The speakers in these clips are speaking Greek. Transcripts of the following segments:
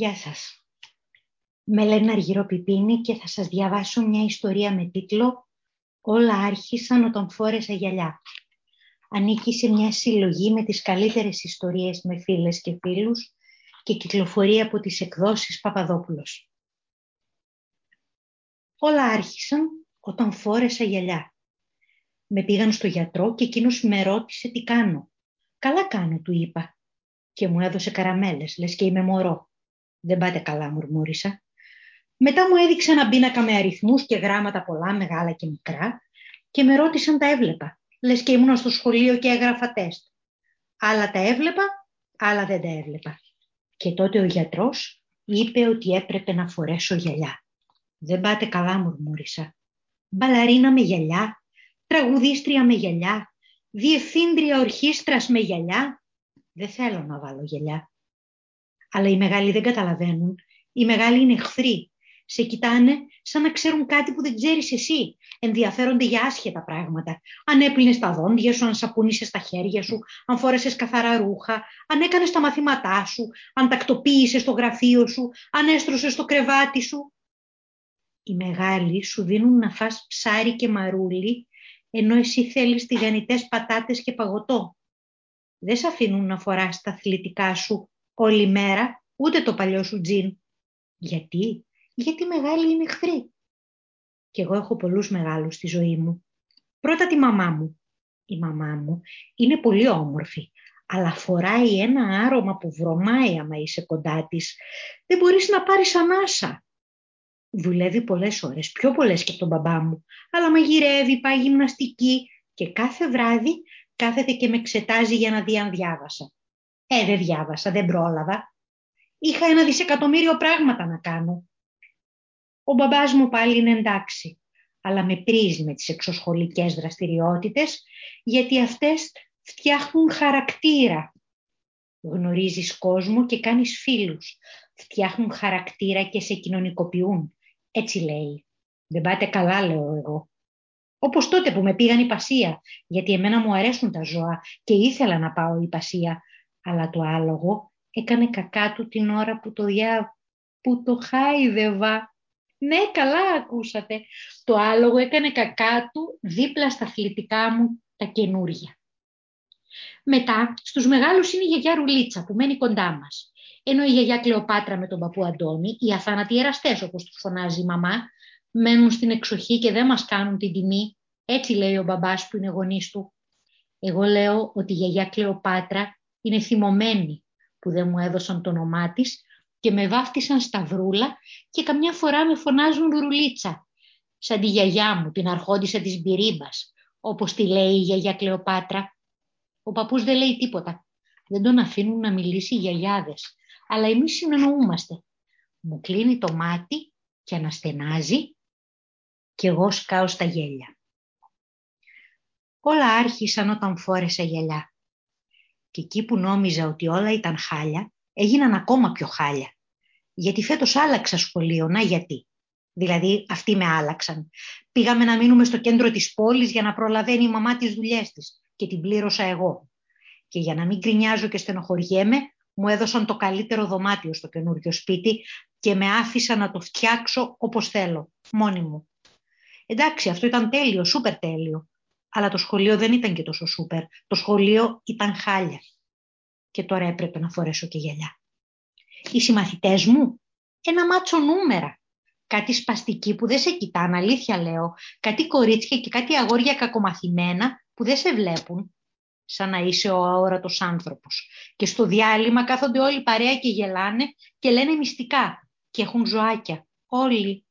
Γεια σας. Με λένε Αργυροπιπίνη και θα σας διαβάσω μια ιστορία με τίτλο «Όλα άρχισαν όταν φόρεσα γυαλιά». Ανήκει σε μια συλλογή με τις καλύτερες ιστορίες με φίλες και φίλους και κυκλοφορεί από τις εκδόσεις Παπαδόπουλος. Όλα άρχισαν όταν φόρεσα γυαλιά. Με πήγαν στο γιατρό και εκείνος με ρώτησε τι κάνω. «Καλά κάνω», του είπα. Και μου έδωσε καραμέλες, λες και είμαι μωρό. Δεν πάτε καλά, μουρμούρισα. Μετά μου έδειξε ένα πίνακα με αριθμούς και γράμματα πολλά, μεγάλα και μικρά και με ρώτησαν τα έβλεπα. Λες και ήμουν στο σχολείο και έγραφα τεστ. Άλλα τα έβλεπα, άλλα δεν τα έβλεπα. Και τότε ο γιατρός είπε ότι έπρεπε να φορέσω γυαλιά. Δεν πάτε καλά, μουρμούρισα. Μπαλαρίνα με γυαλιά, τραγουδίστρια με γυαλιά, διευθύντρια ορχήστρας με γυαλιά. Δεν θέλω να βάλω γυαλιά. Αλλά οι μεγάλοι δεν καταλαβαίνουν. Οι μεγάλοι είναι εχθροί. Σε κοιτάνε σαν να ξέρουν κάτι που δεν ξέρεις εσύ. Ενδιαφέρονται για άσχετα πράγματα. Αν έπλυνες τα δόντια σου, αν σαπούνισες τα χέρια σου, αν φόρεσες καθαρά ρούχα, αν έκανες τα μαθήματά σου, αν τακτοποίησες το γραφείο σου, αν έστρωσες το κρεβάτι σου. Οι μεγάλοι σου δίνουν να φας ψάρι και μαρούλι, ενώ εσύ θέλεις τηγανιτές πατάτες και παγωτό. Δεν σε αφήνουν να φοράς τα αθλητικά σου όλη μέρα, ούτε το παλιό σου τζιν. Γιατί; Γιατί μεγάλοι είναι εχθροί. Και εγώ έχω πολλούς μεγάλους στη ζωή μου. Πρώτα τη μαμά μου. Η μαμά μου είναι πολύ όμορφη, αλλά φοράει ένα άρωμα που βρωμάει άμα είσαι κοντά της. Δεν μπορείς να πάρεις ανάσα. Δουλεύει πολλές ώρες, πιο πολλές και από τον μπαμπά μου, αλλά μαγειρεύει, πάει γυμναστική και κάθε βράδυ κάθεται και με εξετάζει για να δει αν διάβασα. Ε, δεν διάβασα, δεν πρόλαβα. Είχα ένα δισεκατομμύριο πράγματα να κάνω. Ο μπαμπάς μου πάλι είναι εντάξει, αλλά με πρίζει με τις εξωσχολικές δραστηριότητες, γιατί αυτές φτιάχνουν χαρακτήρα. Γνωρίζεις κόσμο και κάνεις φίλους. Φτιάχνουν χαρακτήρα και σε κοινωνικοποιούν. Έτσι λέει. Δεν πάτε καλά, λέω εγώ. Όπως τότε που με πήγαν η Πασία, γιατί εμένα μου αρέσουν τα ζώα και ήθελα να πάω η Πασία, αλλά το άλογο έκανε κακά του την ώρα που το, διά... που το χάιδευα. Ναι, καλά ακούσατε. Το άλογο έκανε κακά του δίπλα στα αθλητικά μου τα καινούρια. Μετά, στους μεγάλους είναι η γιαγιά Ρουλίτσα που μένει κοντά μας. Ενώ η γιαγιά Κλεοπάτρα με τον παππού Αντώνη, οι αθάνατοι εραστές όπως τους φωνάζει η μαμά, μένουν στην εξοχή και δεν μας κάνουν την τιμή. Έτσι λέει ο μπαμπάς που είναι γονής του. Εγώ λέω ότι η γιαγιά Κλεοπάτρα είναι θυμωμένη που δεν μου έδωσαν το όνομά της και με βάφτισαν σταυρούλα και καμιά φορά με φωνάζουν ρουλίτσα, σαν τη γιαγιά μου, την αρχόντισα της Μπυρίμπας, όπως τη λέει η γιαγιά Κλεοπάτρα. Ο παππούς δεν λέει τίποτα. Δεν τον αφήνουν να μιλήσει οι γιαγιάδες. Αλλά εμείς συνεννοούμαστε. Μου κλείνει το μάτι και αναστενάζει και εγώ σκάω στα γέλια. Όλα άρχισαν όταν φόρεσα γυαλιά. Και εκεί που νόμιζα ότι όλα ήταν χάλια, έγιναν ακόμα πιο χάλια. Γιατί φέτος άλλαξα σχολείο, να γιατί; Δηλαδή αυτοί με άλλαξαν. Πήγαμε να μείνουμε στο κέντρο της πόλης για να προλαβαίνει η μαμά τις δουλειές της και την πλήρωσα εγώ. Και για να μην κρινιάζω και στενοχωριέμαι, μου έδωσαν το καλύτερο δωμάτιο στο καινούριο σπίτι και με άφησα να το φτιάξω όπως θέλω, μόνη μου. Εντάξει, αυτό ήταν τέλειο, σούπερ τέλειο. Αλλά το σχολείο δεν ήταν και τόσο σούπερ. Το σχολείο ήταν χάλια. Και τώρα έπρεπε να φορέσω και γυαλιά. Οι συμμαθητές μου, ένα μάτσο νούμερα. Κάτι σπαστική που δεν σε κοιτάνε, αλήθεια λέω. Κάτι κορίτσια και κάτι αγόρια κακομαθημένα που δεν σε βλέπουν. Σαν να είσαι ο αόρατος άνθρωπος. Και στο διάλειμμα κάθονται όλοι παρέα και γελάνε και λένε μυστικά. Και έχουν ζωάκια. Όλοι.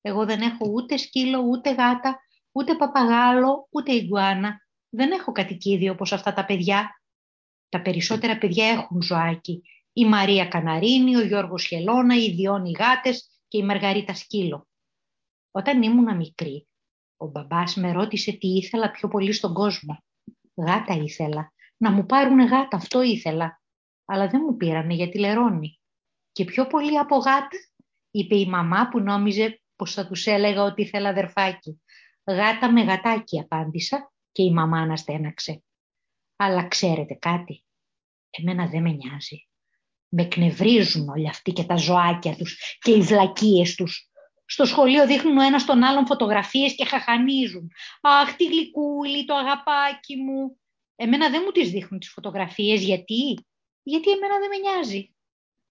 Εγώ δεν έχω ούτε σκύλο, ούτε γάτα, ούτε παπαγάλο, ούτε ιγκουάνα. Δεν έχω κατοικίδιο όπως αυτά τα παιδιά. Τα περισσότερα παιδιά έχουν ζωάκι. Η Μαρία Καναρίνη, ο Γιώργος Χελώνα, οι Διόνι γάτες και η Μαργαρίτα Σκύλο. Όταν ήμουν μικρή, ο μπαμπάς με ρώτησε τι ήθελα πιο πολύ στον κόσμο. Γάτα ήθελα. Να μου πάρουν γάτα, αυτό ήθελα. Αλλά δεν μου πήρανε γιατί λερώνει. Και πιο πολύ από γάτα, είπε η μαμά που νόμιζε πως θα τους έλεγα ότι ήθελα αδερφάκι. Γάτα με γατάκι απάντησα και η μαμά αναστέναξε. Αλλά ξέρετε κάτι, εμένα δεν με νοιάζει. Με κνευρίζουν όλοι αυτοί και τα ζωάκια τους και οι βλακίες τους. Στο σχολείο δείχνουν ο ένας τον άλλον φωτογραφίες και χαχανίζουν. «Αχ, τι γλυκούλη, το αγαπάκι μου». Εμένα δεν μου τις δείχνουν τις φωτογραφίες. Γιατί; Γιατί εμένα δεν με νοιάζει.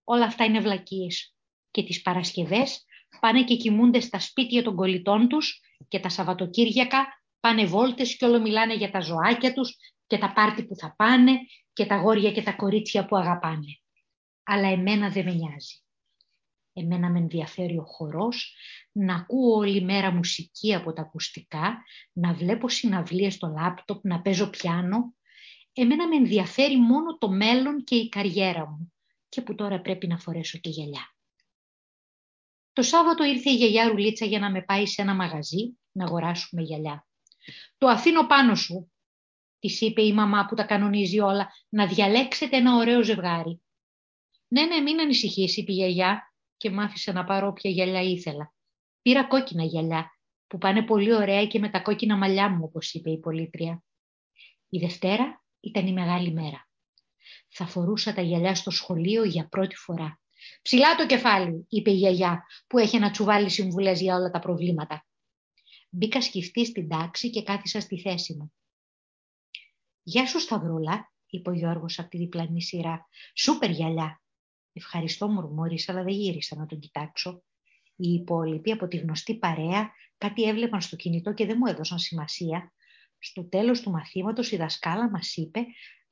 Όλα αυτά είναι βλακίες. Και τις Παρασκευές πάνε και κοιμούνται στα σπίτια των κολλητών τους και τα Σαββατοκύριακα πάνε βόλτες και όλο μιλάνε για τα ζωάκια τους και τα πάρτι που θα πάνε και τα γόρια και τα κορίτσια που αγαπάνε. Αλλά εμένα δεν με νοιάζει. Εμένα με ενδιαφέρει ο χορός, να ακούω όλη μέρα μουσική από τα ακουστικά, να βλέπω συναυλίες στο λάπτοπ, να παίζω πιάνο. Εμένα με ενδιαφέρει μόνο το μέλλον και η καριέρα μου και που τώρα πρέπει να φορέσω και γυαλιά. Το Σάββατο ήρθε η γιαγιά Ρουλίτσα για να με πάει σε ένα μαγαζί να αγοράσουμε γυαλιά. «Το αφήνω πάνω σου», της είπε η μαμά που τα κανονίζει όλα, «να διαλέξετε ένα ωραίο ζευγάρι». «Ναι, ναι, μην ανησυχείς», είπε η γιαγιά και μ' άφησε να πάρω όποια γυαλιά ήθελα. Πήρα κόκκινα γυαλιά, που πάνε πολύ ωραία και με τα κόκκινα μαλλιά μου, όπως είπε η πολίτρια. Η Δευτέρα ήταν η μεγάλη μέρα. Θα φορούσα τα γυαλιά στο σχολείο για πρώτη φορά. «Ψηλά το κεφάλι», είπε η γιαγιά, που έχει να τσουβάλει συμβουλές για όλα τα προβλήματα. Μπήκα σκυφτή στην τάξη και κάθισα στη θέση μου. «Γεια σου Σταυρούλα», είπε ο Γιώργος από τη διπλανή σειρά. «Σούπερ γυαλιά». «Ευχαριστώ», μουρμούρισα, αλλά δεν γύρισα να τον κοιτάξω. Οι υπόλοιποι από τη γνωστή παρέα κάτι έβλεπαν στο κινητό και δεν μου έδωσαν σημασία. Στο τέλος του μαθήματος η δασκάλα μας είπε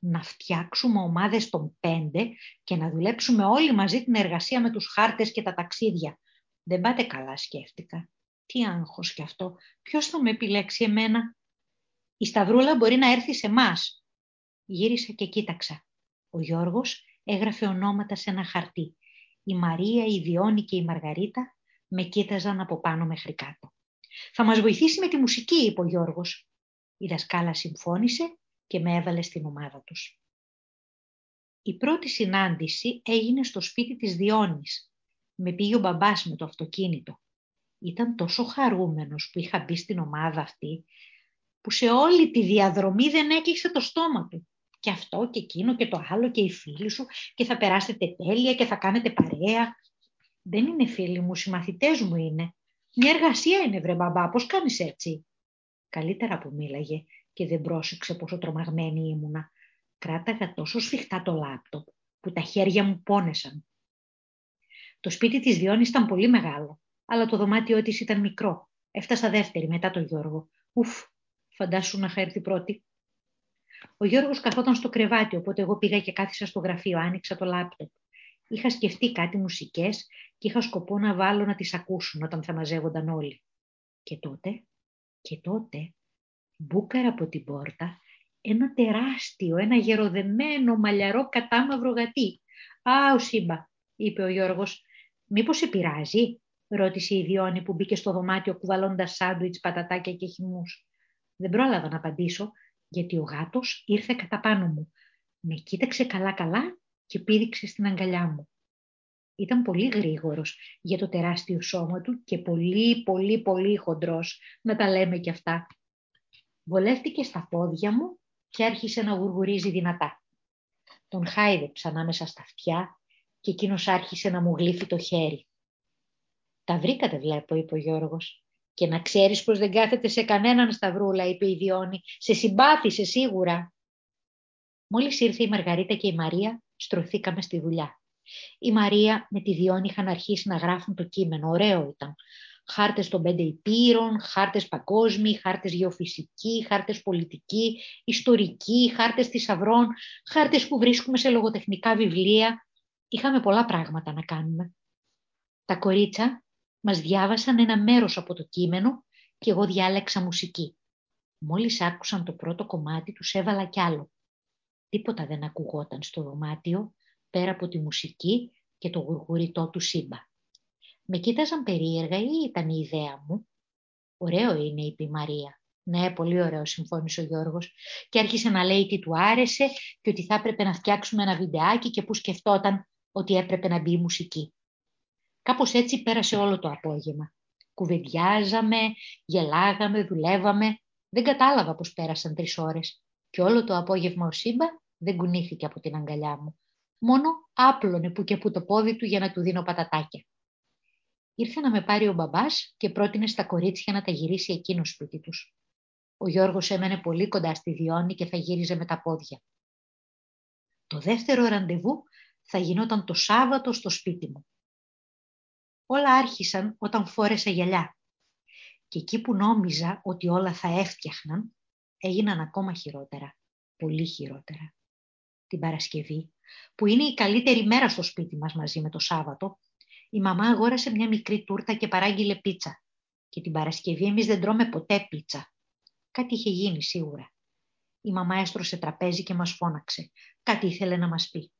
να φτιάξουμε ομάδες των πέντε και να δουλέψουμε όλοι μαζί την εργασία με τους χάρτες και τα ταξίδια. Δεν πάτε καλά, σκέφτηκα. Τι άγχος κι αυτό. Ποιος θα με επιλέξει εμένα; Η Σταυρούλα μπορεί να έρθει σε εμάς. Γύρισα και κοίταξα. Ο Γιώργος έγραφε ονόματα σε ένα χαρτί. Η Μαρία, η Διόνη και η Μαργαρίτα με κοίταζαν από πάνω μέχρι κάτω. «Θα μας βοηθήσει με τη μουσική», είπε ο Γιώργος. Η δασκάλα συμφώνησε και με έβαλε στην ομάδα τους. Η πρώτη συνάντηση έγινε στο σπίτι της Διόνης. Με πήγε ο μπαμπάς με το αυτοκίνητο. Ήταν τόσο χαρούμενος που είχα μπει στην ομάδα αυτή, που σε όλη τη διαδρομή δεν έκλεισε το στόμα του. Και αυτό και εκείνο και το άλλο και οι φίλοι σου και θα περάσετε τέλεια και θα κάνετε παρέα. Δεν είναι φίλοι μου, συμμαθητές μου είναι. Μια εργασία είναι βρε μπαμπά, πώς κάνεις έτσι; Καλύτερα που μίλαγε και δεν πρόσεξε πόσο τρομαγμένη ήμουνα. Κράταγα τόσο σφιχτά το λάπτοπ που τα χέρια μου πόνεσαν. Το σπίτι της Διόνης ήταν πολύ μεγάλο, αλλά το δωμάτιό της ήταν μικρό. Έφτασα δεύτερη μετά τον Γιώργο. Ουφ, φαντάσου να είχα έρθει πρώτη. Ο Γιώργος καθόταν στο κρεβάτι, οπότε εγώ πήγα και κάθισα στο γραφείο, άνοιξα το λάπτοπ. Είχα σκεφτεί κάτι μουσικές και είχα σκοπό να βάλω να τις ακούσουν όταν θα μαζεύονταν όλοι. Και τότε, και τότε μπούκαρα από την πόρτα ένα τεράστιο, ένα γεροδεμένο, μαλλιαρό κατάμαυρο γατί. «Α, ο Σύμπα», είπε ο Γιώργος. «Μήπως σε πειράζει» ρώτησε η Διόνη που μπήκε στο δωμάτιο κουβαλώντας σάντουιτς, πατατάκια και χυμούς. Δεν πρόλαβα να απαντήσω, γιατί ο γάτος ήρθε κατά πάνω μου. Με κοίταξε καλά-καλά και πήδηξε στην αγκαλιά μου. Ήταν πολύ γρήγορος για το τεράστιο σώμα του και πολύ, πολύ, πολύ χοντρός, να τα λέμε κι αυτά. Βολεύτηκε στα πόδια μου και άρχισε να γουργουρίζει δυνατά. Τον χάιδεψα ανάμεσα στα αυτιά και εκείνος άρχισε να μου γλύφει το χέρι. «Τα βρήκατε βλέπω», είπε ο Γιώργος. «Και να ξέρεις πως δεν κάθεται σε κανέναν σταυρούλα», είπε η Διόνη. «Σε συμπάθησε σίγουρα». Μόλις ήρθε η Μαργαρίτα και η Μαρία, στρωθήκαμε στη δουλειά. Η Μαρία με τη Διόνη είχαν αρχίσει να γράφουν το κείμενο. Ωραίο ήταν χάρτες των πέντε υπήρων, χάρτες παγκόσμιοι, χάρτες γεωφυσικοί, χάρτες πολιτικοί, ιστορικοί, χάρτες θησαυρών, χάρτες που βρίσκουμε σε λογοτεχνικά βιβλία. Είχαμε πολλά πράγματα να κάνουμε. Τα κορίτσα μας διάβασαν ένα μέρος από το κείμενο και εγώ διάλεξα μουσική. Μόλις άκουσαν το πρώτο κομμάτι τους έβαλα κι άλλο. Τίποτα δεν ακουγόταν στο δωμάτιο πέρα από τη μουσική και το γουργουριτό του σύμπα. Με κοίταζαν περίεργα ή ήταν η ιδέα μου; Ωραίο είναι, είπε η Μαρία. Ναι, πολύ ωραίο, συμφώνησε ο Γιώργος. Και άρχισε να λέει τι του άρεσε και ότι θα έπρεπε να φτιάξουμε ένα βιντεάκι και που σκεφτόταν ότι έπρεπε να μπει η μουσική. Κάπως έτσι πέρασε όλο το απόγευμα. Κουβεντιάζαμε, γελάγαμε, δουλεύαμε. Δεν κατάλαβα πώς πέρασαν τρεις ώρες. Και όλο το απόγευμα ο Σύμπα δεν κουνήθηκε από την αγκαλιά μου. μόνο άπλωνε που και που το πόδι του για να του δίνω πατατάκια. Ήρθε να με πάρει ο μπαμπάς και πρότεινε στα κορίτσια να τα γυρίσει εκείνο σπίτι τους. Ο Γιώργος έμενε πολύ κοντά στη Διόνη και θα γύριζε με τα πόδια. Το δεύτερο ραντεβού θα γινόταν το Σάββατο στο σπίτι μου. Όλα άρχισαν όταν φόρεσα γυαλιά. Και εκεί που νόμιζα ότι όλα θα έφτιαχναν, έγιναν ακόμα χειρότερα. Πολύ χειρότερα. Την Παρασκευή, που είναι η καλύτερη μέρα στο σπίτι μας μαζί με το Σάββατο, η μαμά αγόρασε μια μικρή τούρτα και παράγγειλε πίτσα. Και την Παρασκευή εμείς δεν τρώμε ποτέ πίτσα. Κάτι είχε γίνει σίγουρα. Η μαμά έστρωσε τραπέζι και μας φώναξε. Κάτι ήθελε να μας πει.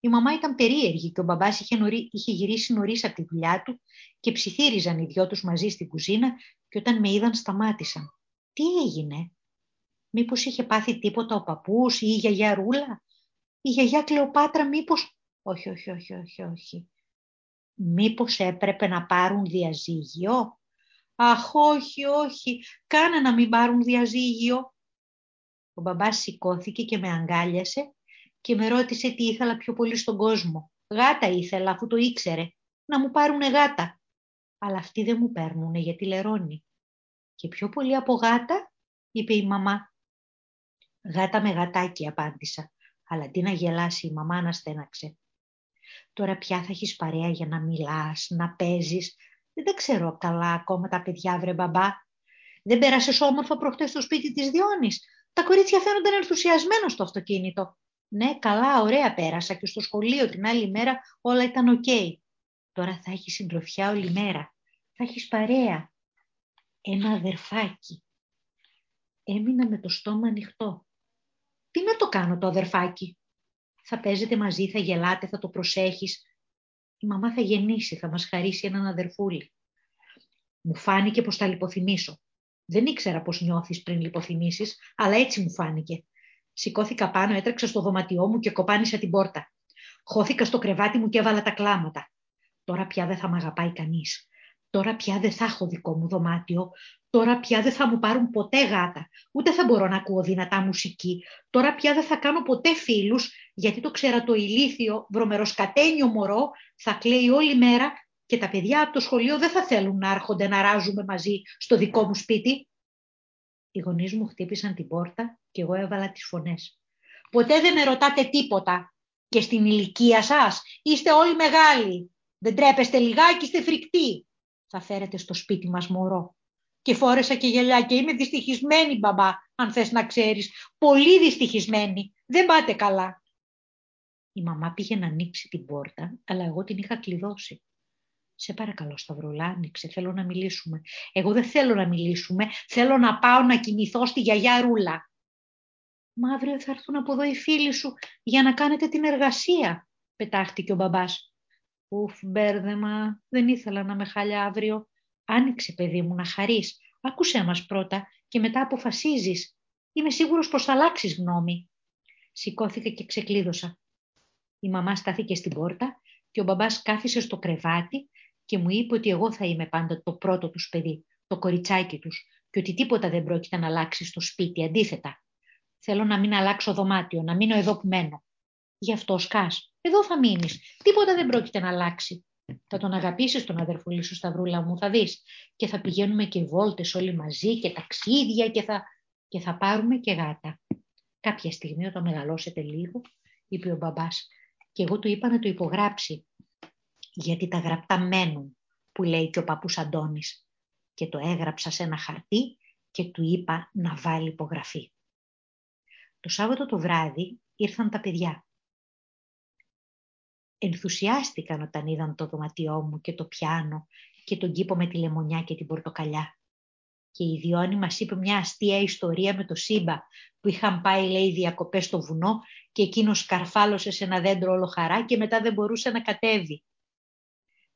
Η μαμά ήταν περίεργη και ο μπαμπάς είχε, νωρί... είχε γυρίσει νωρίς από τη δουλειά του και ψιθύριζαν οι δυο τους μαζί στην κουζίνα και όταν με είδαν σταμάτησαν. Τι έγινε, μήπως είχε πάθει τίποτα ο παππούς ή η γιαγιά Ρούλα, η γιαγιά Κλεοπάτρα μήπως... Όχι, όχι, όχι, όχι, όχι. Μήπως έπρεπε να πάρουν διαζύγιο; Αχ, όχι, όχι, κάνε να μην πάρουν διαζύγιο. Ο μπαμπάς σηκώθηκε και με αγκάλιασε και με ρώτησε τι ήθελα πιο πολύ στον κόσμο. Γάτα ήθελα, αφού το ήξερε. Να μου πάρουνε γάτα. Αλλά αυτοί δεν μου παίρνουνε γιατί λερώνει. Και πιο πολύ από γάτα, είπε η μαμά. Γάτα με γατάκι, απάντησα. Αλλά αντί να γελάσει η μαμά να στέναξε. Τώρα πια θα έχεις παρέα για να μιλάς, να παίζεις. Δεν τα ξέρω καλά ακόμα τα παιδιά, βρε μπαμπά. Δεν πέρασες όμορφα προχτές στο σπίτι της Διόνης. Τα κορίτσια φαίνονταν ενθουσιασμένα στο αυτοκίνητο. Ναι, καλά, ωραία πέρασα και στο σχολείο την άλλη μέρα όλα ήταν οκ. Τώρα θα έχεις συντροφιά όλη μέρα. Θα έχεις παρέα. Ένα αδερφάκι. Έμεινα με το στόμα ανοιχτό. Τι να το κάνω το αδερφάκι; Θα παίζετε μαζί, θα γελάτε, θα το προσέχεις. Η μαμά θα γεννήσει, θα μας χαρίσει έναν αδερφούλη. Μου φάνηκε πως θα λιποθυμήσω. Δεν ήξερα πώς νιώθεις πριν λιποθυμήσεις, αλλά έτσι μου φάνηκε. Σηκώθηκα πάνω, έτρεξα στο δωματιό μου και κοπάνισα την πόρτα. Χώθηκα στο κρεβάτι μου και έβαλα τα κλάματα. Τώρα πια δεν θα με αγαπάει κανείς. Τώρα πια δεν θα έχω δικό μου δωμάτιο. Τώρα πια δεν θα μου πάρουν ποτέ γάτα. Ούτε θα μπορώ να ακούω δυνατά μουσική. Τώρα πια δεν θα κάνω ποτέ φίλους, γιατί το ξέρα το ηλίθιο, βρωμεροσκατένιο μωρό θα κλαίει όλη μέρα και τα παιδιά από το σχολείο δεν θα θέλουν να έρχονται να ράζουμε μαζί στο δικό μου σπίτι. Οι γονείς μου χτύπησαν την πόρτα και εγώ έβαλα τις φωνές. Ποτέ δεν με ρωτάτε τίποτα. Και στην ηλικία σας είστε όλοι μεγάλοι. Δεν τρέπεστε λιγάκι, είστε φρικτοί. Θα φέρετε στο σπίτι μας μωρό. Και φόρεσα και γυαλιά και είμαι δυστυχισμένη μπαμπά, αν θες να ξέρεις. Πολύ δυστυχισμένη. Δεν πάτε καλά. Η μαμά πήγε να ανοίξει την πόρτα, αλλά εγώ την είχα κλειδώσει. Σε παρακαλώ, Σταυρολά, άνοιξε, θέλω να μιλήσουμε. Εγώ δεν θέλω να μιλήσουμε, θέλω να πάω να κοιμηθώ στη γιαγιά Ρούλα. Μα αύριο θα έρθουν από εδώ οι φίλοι σου για να κάνετε την εργασία, πετάχτηκε ο μπαμπάς. Ουφ, μπέρδεμα, δεν ήθελα να με χάλια αύριο. Άνοιξε, παιδί μου, να χαρείς. Άκουσέ μας πρώτα και μετά αποφασίζεις. Είμαι σίγουρος πως θα αλλάξεις γνώμη. Σηκώθηκα και ξεκλείδωσα. Η μαμά στάθηκε στην πόρτα και ο μπαμπάς κάθισε στο κρεβάτι και μου είπε ότι εγώ θα είμαι πάντα το πρώτο τους παιδί, το κοριτσάκι τους και ότι τίποτα δεν πρόκειται να αλλάξει στο σπίτι, αντίθετα. Θέλω να μην αλλάξω δωμάτιο, να μείνω εδώ που μένω. Γι' αυτό σκάς. Εδώ θα μείνεις. Τίποτα δεν πρόκειται να αλλάξει. Θα τον αγαπήσεις τον αδερφούλη σου Σταυρούλα μου, θα δεις. Και θα πηγαίνουμε και βόλτες όλοι μαζί και ταξίδια και θα, και θα πάρουμε και γάτα. Κάποια στιγμή όταν μεγαλώσετε λίγο, είπε ο μπαμπάς, και εγώ του είπα να το υπογράψει γιατί τα γραπτά μένουν, που λέει και ο παππούς Αντώνης. Και το έγραψα σε ένα χαρτί και του είπα να βάλει υπογραφή. Το Σάββατο το βράδυ ήρθαν τα παιδιά. Ενθουσιάστηκαν όταν είδαν το δωματιό μου και το πιάνο και τον κήπο με τη λεμονιά και την πορτοκαλιά. Και η Διόνη μας είπε μια αστεία ιστορία με το Σύμπα που είχαν πάει λέει διακοπές στο βουνό και εκείνος καρφάλωσε σε ένα δέντρο όλο χαρά και μετά δεν μπορούσε να κατέβει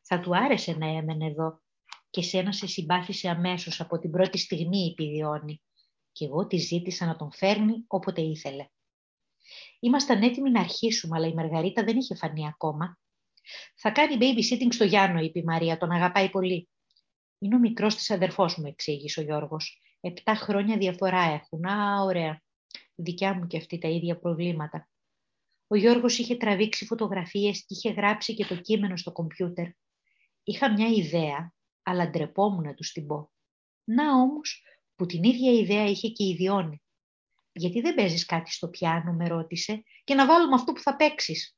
θα του άρεσε να έμενε εδώ και σένα σε συμπάθησε αμέσως από την πρώτη στιγμή η Πιδιώνη και εγώ τη ζήτησα να τον φέρνει όποτε ήθελε. Ήμασταν έτοιμοι να αρχίσουμε, αλλά η Μαργαρίτα δεν είχε φανεί ακόμα. Θα κάνει babysitting στο Γιάννο, είπε η Μαρία, τον αγαπάει πολύ. Είναι ο μικρός της αδερφός μου, εξήγησε ο Γιώργος. Επτά χρόνια διαφορά έχουν. Α, ωραία. Δικιά μου και αυτή τα ίδια προβλήματα. Ο Γιώργος είχε τραβήξει φωτογραφίες και είχε γράψει και το κείμενο στο κομπιούτερ. Είχα μια ιδέα, αλλά ντρεπόμουν να τους την πω. Να όμως, που την ίδια ιδέα είχε και η Διόνη. «Γιατί δεν παίζεις κάτι στο πιάνο» με ρώτησε «και να βάλουμε αυτό που θα παίξεις».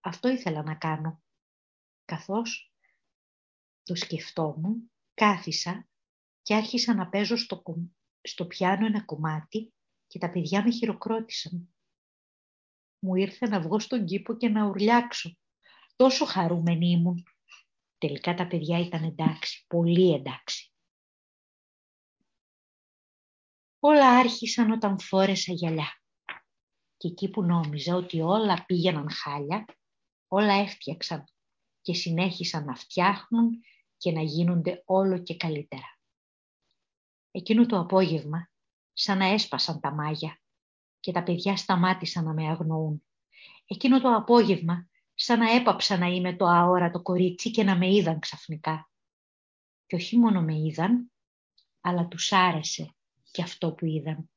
Αυτό ήθελα να κάνω. Καθώς το σκεφτόμουν, κάθισα και άρχισα να παίζω στο, στο πιάνο ένα κομμάτι και τα παιδιά με χειροκρότησαν. Μου ήρθε να βγω στον κήπο και να ουρλιάξω. Τόσο χαρούμενη ήμουν. Τελικά τα παιδιά ήταν εντάξει, πολύ εντάξει. Όλα άρχισαν όταν φόρεσα γυαλιά. Και εκεί που νόμιζα ότι όλα πήγαιναν χάλια, όλα έφτιαξαν και συνέχισαν να φτιάχνουν και να γίνονται όλο και καλύτερα. Εκείνο το απόγευμα, σαν να έσπασαν τα μάγια και τα παιδιά σταμάτησαν να με αγνοούν. Εκείνο το απόγευμα, σαν να έπαψα να είμαι το αόρατο κορίτσι και να με είδαν ξαφνικά. Και όχι μόνο με είδαν, αλλά τους άρεσε και αυτό που είδαν.